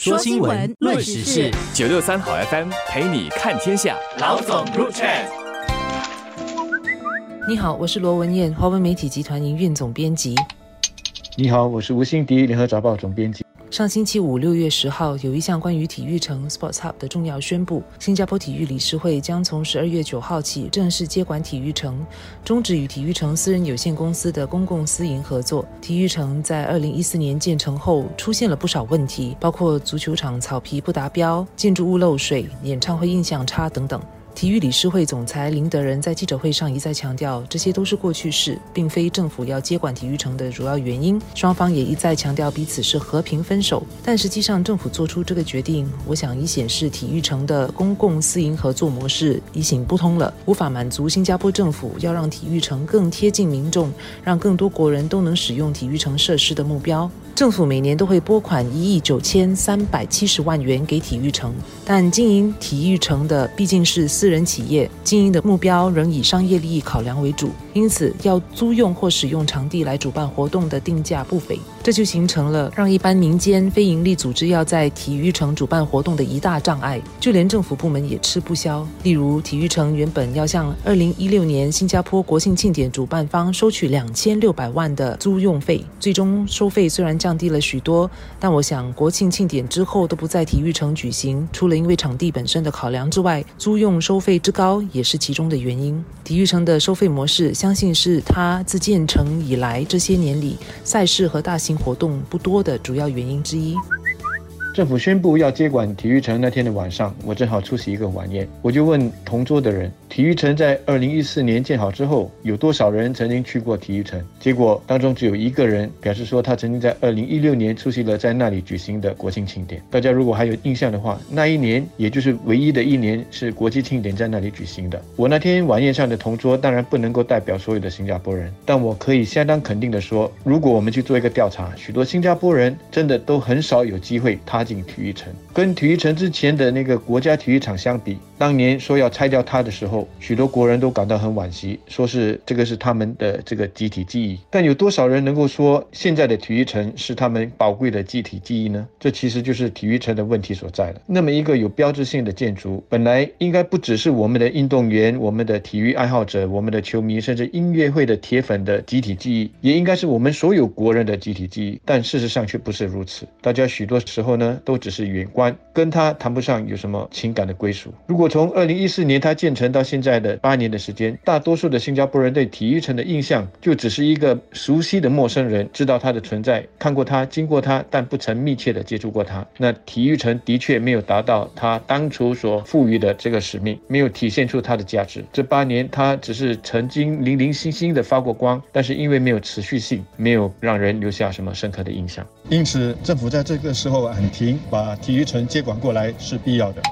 说新闻，论时事，九六三好 FM 陪你看天下。老总入场。你好，我是罗文艳，华文媒体集团营运总编辑。你好，我是吴欣迪，联合早报总编辑。上星期五，六月十号，有一项关于体育城 Sports Hub 的重要宣布：新加坡体育理事会将从十二月九号起正式接管体育城，终止与体育城私人有限公司的公共私营合作。体育城在二零一四年建成后，出现了不少问题，包括足球场草皮不达标、建筑物漏水、演唱会印象差等等。体育理事会总裁林德仁在记者会上一再强调，这些都是过去式，并非政府要接管体育城的主要原因。双方也一再强调彼此是和平分手，但实际上政府做出这个决定，我想已显示体育城的公共私营合作模式已行不通了，无法满足新加坡政府要让体育城更贴近民众，让更多国人都能使用体育城设施的目标。政府每年都会拨款一亿九千三百七十万元给体育城，但经营体育城的毕竟是私人企业，经营的目标仍以商业利益考量为主，因此要租用或使用场地来主办活动的定价不菲，这就形成了让一般民间非营利组织要在体育城主办活动的一大障碍。就连政府部门也吃不消，例如体育城原本要向二零一六年新加坡国庆庆典主办方收取两千六百万的租用费，最终收费虽然降。降低了许多，但我想国庆庆典之后都不在体育城举行，除了因为场地本身的考量之外，租用收费之高也是其中的原因。体育城的收费模式，相信是它自建成以来这些年里赛事和大型活动不多的主要原因之一。政府宣布要接管体育城那天的晚上，我正好出席一个晚宴，我就问同桌的人：体育城在二零一四年建好之后，有多少人曾经去过体育城？结果当中只有一个人表示说，他曾经在二零一六年出席了在那里举行的国庆庆典。大家如果还有印象的话，那一年也就是唯一的一年是国际庆典在那里举行的。我那天晚宴上的同桌当然不能够代表所有的新加坡人，但我可以相当肯定的说，如果我们去做一个调查，许多新加坡人真的都很少有机会踏。进体育城，跟体育城之前的那个国家体育场相比，当年说要拆掉它的时候，许多国人都感到很惋惜，说是这个是他们的这个集体记忆。但有多少人能够说现在的体育城是他们宝贵的集体记忆呢？这其实就是体育城的问题所在了。那么一个有标志性的建筑，本来应该不只是我们的运动员、我们的体育爱好者、我们的球迷，甚至音乐会的铁粉的集体记忆，也应该是我们所有国人的集体记忆。但事实上却不是如此。大家许多时候呢？都只是远观，跟他谈不上有什么情感的归属。如果从二零一四年他建成到现在的八年的时间，大多数的新加坡人对体育城的印象就只是一个熟悉的陌生人，知道他的存在，看过他，经过他，但不曾密切的接触过他。那体育城的确没有达到他当初所赋予的这个使命，没有体现出它的价值。这八年他只是曾经零零星星的发过光，但是因为没有持续性，没有让人留下什么深刻的印象。因此，政府在这个时候喊停。把体育城接管过来是必要的。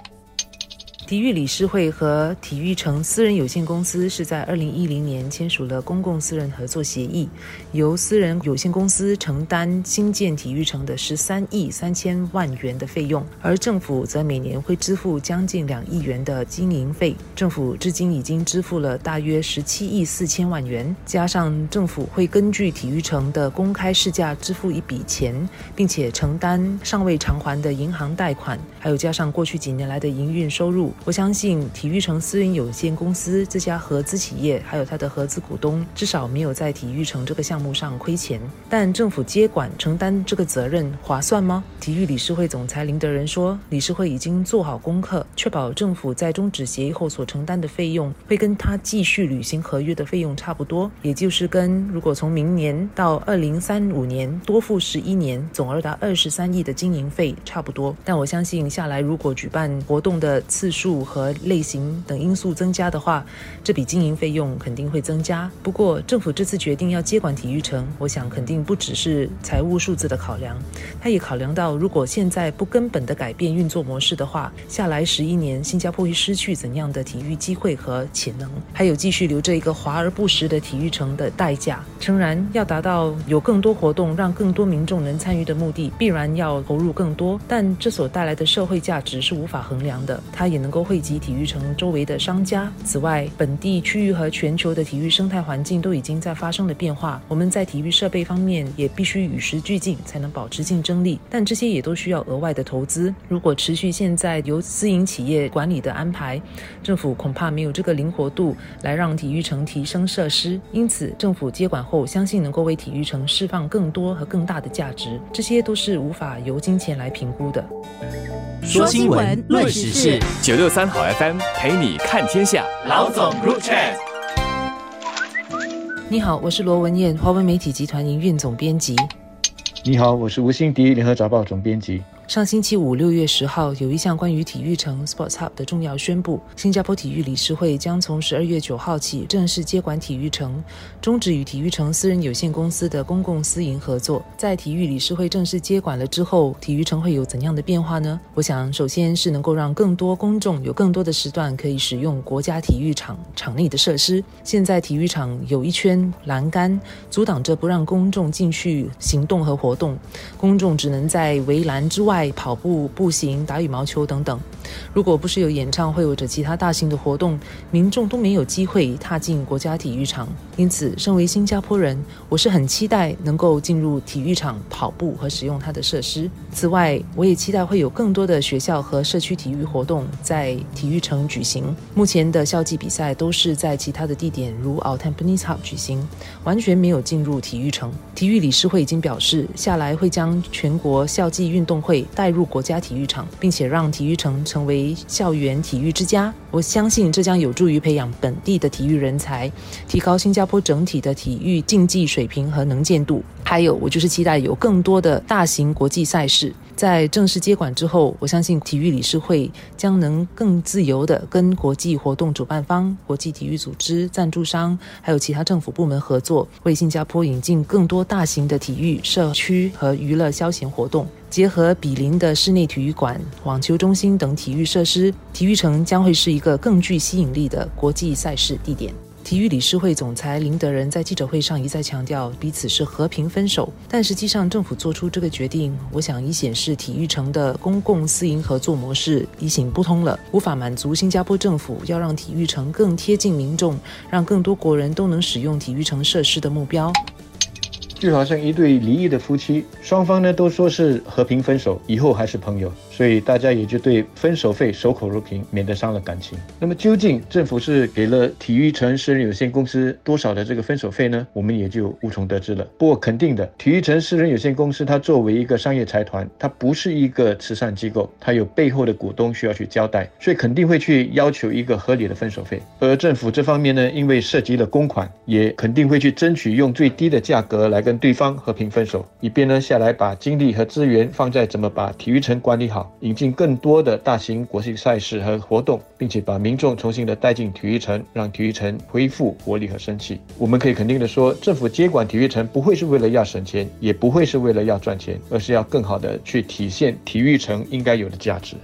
体育理事会和体育城私人有限公司是在二零一零年签署了公共私人合作协议，由私人有限公司承担新建体育城的十三亿三千万元的费用，而政府则每年会支付将近两亿元的经营费。政府至今已经支付了大约十七亿四千万元，加上政府会根据体育城的公开市价支付一笔钱，并且承担尚未偿还的银行贷款，还有加上过去几年来的营运收入。我相信体育城私人有限公司这家合资企业，还有它的合资股东，至少没有在体育城这个项目上亏钱。但政府接管承担这个责任划算吗？体育理事会总裁林德仁说，理事会已经做好功课，确保政府在终止协议后所承担的费用，会跟他继续履行合约的费用差不多，也就是跟如果从明年到二零三五年多付十一年，总额达二十三亿的经营费差不多。但我相信下来，如果举办活动的次数，数和类型等因素增加的话，这笔经营费用肯定会增加。不过，政府这次决定要接管体育城，我想肯定不只是财务数字的考量，他也考量到如果现在不根本的改变运作模式的话，下来十一年，新加坡会失去怎样的体育机会和潜能，还有继续留着一个华而不实的体育城的代价。诚然，要达到有更多活动，让更多民众能参与的目的，必然要投入更多，但这所带来的社会价值是无法衡量的。它也能够。够惠及体育城周围的商家。此外，本地区域和全球的体育生态环境都已经在发生了变化，我们在体育设备方面也必须与时俱进，才能保持竞争力。但这些也都需要额外的投资。如果持续现在由私营企业管理的安排，政府恐怕没有这个灵活度来让体育城提升设施。因此，政府接管后，相信能够为体育城释放更多和更大的价值。这些都是无法由金钱来评估的。说新闻，论时事，九六三好 FM 陪你看天下。老总入 chat。你好，我是罗文燕，华文媒体集团营运总编辑。你好，我是吴欣迪，联合早报总编辑。上星期五，六月十号，有一项关于体育城 Sports Hub 的重要宣布：新加坡体育理事会将从十二月九号起正式接管体育城，终止与体育城私人有限公司的公共私营合作。在体育理事会正式接管了之后，体育城会有怎样的变化呢？我想，首先是能够让更多公众有更多的时段可以使用国家体育场场内的设施。现在体育场有一圈栏杆阻挡着，不让公众进去行动和活动，公众只能在围栏之外。跑步、步行、打羽毛球等等。如果不是有演唱会或者其他大型的活动，民众都没有机会踏进国家体育场。因此，身为新加坡人，我是很期待能够进入体育场跑步和使用它的设施。此外，我也期待会有更多的学校和社区体育活动在体育城举行。目前的校际比赛都是在其他的地点，如 a l t e m p n e s Hub 举行，完全没有进入体育城。体育理事会已经表示，下来会将全国校际运动会带入国家体育场，并且让体育城成为校园体育之家。我相信这将有助于培养本地的体育人才，提高新加坡整体的体育竞技水平和能见度。还有，我就是期待有更多的大型国际赛事。在正式接管之后，我相信体育理事会将能更自由地跟国际活动主办方、国际体育组织、赞助商，还有其他政府部门合作，为新加坡引进更多大型的体育社区和娱乐消闲活动，结合比邻的室内体育馆、网球中心等体育设施，体育城将会是一个更具吸引力的国际赛事地点。体育理事会总裁林德仁在记者会上一再强调，彼此是和平分手。但实际上，政府做出这个决定，我想已显示体育城的公共私营合作模式已行不通了，无法满足新加坡政府要让体育城更贴近民众，让更多国人都能使用体育城设施的目标。就好像一对离异的夫妻，双方呢都说是和平分手，以后还是朋友，所以大家也就对分手费守口如瓶，免得伤了感情。那么究竟政府是给了体育城私人有限公司多少的这个分手费呢？我们也就无从得知了。不过肯定的，体育城私人有限公司它作为一个商业财团，它不是一个慈善机构，它有背后的股东需要去交代，所以肯定会去要求一个合理的分手费。而政府这方面呢，因为涉及了公款，也肯定会去争取用最低的价格来。跟对方和平分手，以便呢下来把精力和资源放在怎么把体育城管理好，引进更多的大型国际赛事和活动，并且把民众重新的带进体育城，让体育城恢复活力和生气。我们可以肯定的说，政府接管体育城不会是为了要省钱，也不会是为了要赚钱，而是要更好的去体现体育城应该有的价值。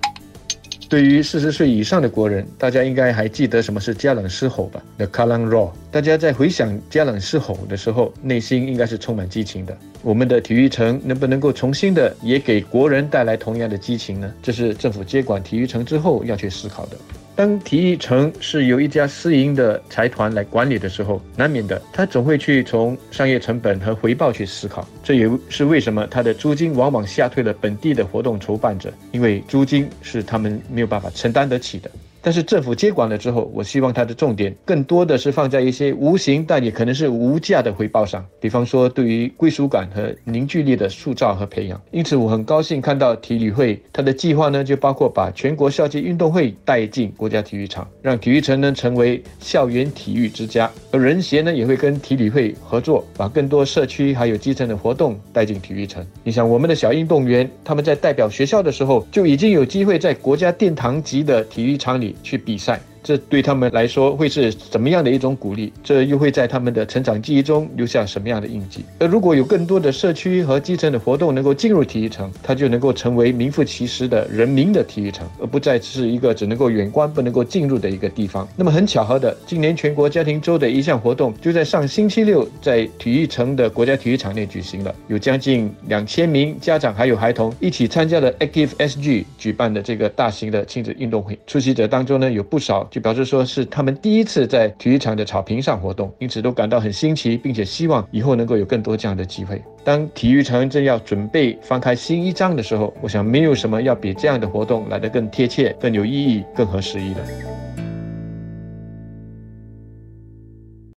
对于四十岁以上的国人，大家应该还记得什么是加冷狮吼吧？The Kallang Roar。大家在回想加冷狮吼的时候，内心应该是充满激情的。我们的体育城能不能够重新的也给国人带来同样的激情呢？这是政府接管体育城之后要去思考的。当体育城是由一家私营的财团来管理的时候，难免的，他总会去从商业成本和回报去思考。这也是为什么他的租金往往吓退了本地的活动筹办者，因为租金是他们没有办法承担得起的。但是政府接管了之后，我希望它的重点更多的是放在一些无形但也可能是无价的回报上，比方说对于归属感和凝聚力的塑造和培养。因此，我很高兴看到体旅会它的计划呢，就包括把全国校际运动会带进国家体育场，让体育城呢成为校园体育之家。而人协呢也会跟体旅会合作，把更多社区还有基层的活动带进体育城。你想，我们的小运动员他们在代表学校的时候，就已经有机会在国家殿堂级的体育场里。去比赛，这对他们来说会是怎么样的一种鼓励？这又会在他们的成长记忆中留下什么样的印记？而如果有更多的社区和基层的活动能够进入体育城，它就能够成为名副其实的人民的体育城，而不再是一个只能够远观不能够进入的一个地方。那么很巧合的，今年全国家庭周的一项活动就在上星期六在体育城的国家体育场内举行了，有将近两千名家长还有孩童一起参加了 Active SG 举办的这个大型的亲子运动会。出席者当中呢，有不少就表示说是他们第一次在体育场的草坪上活动，因此都感到很新奇，并且希望以后能够有更多这样的机会。当体育场正要准备翻开新一章的时候，我想没有什么要比这样的活动来得更贴切、更有意义、更合时宜了。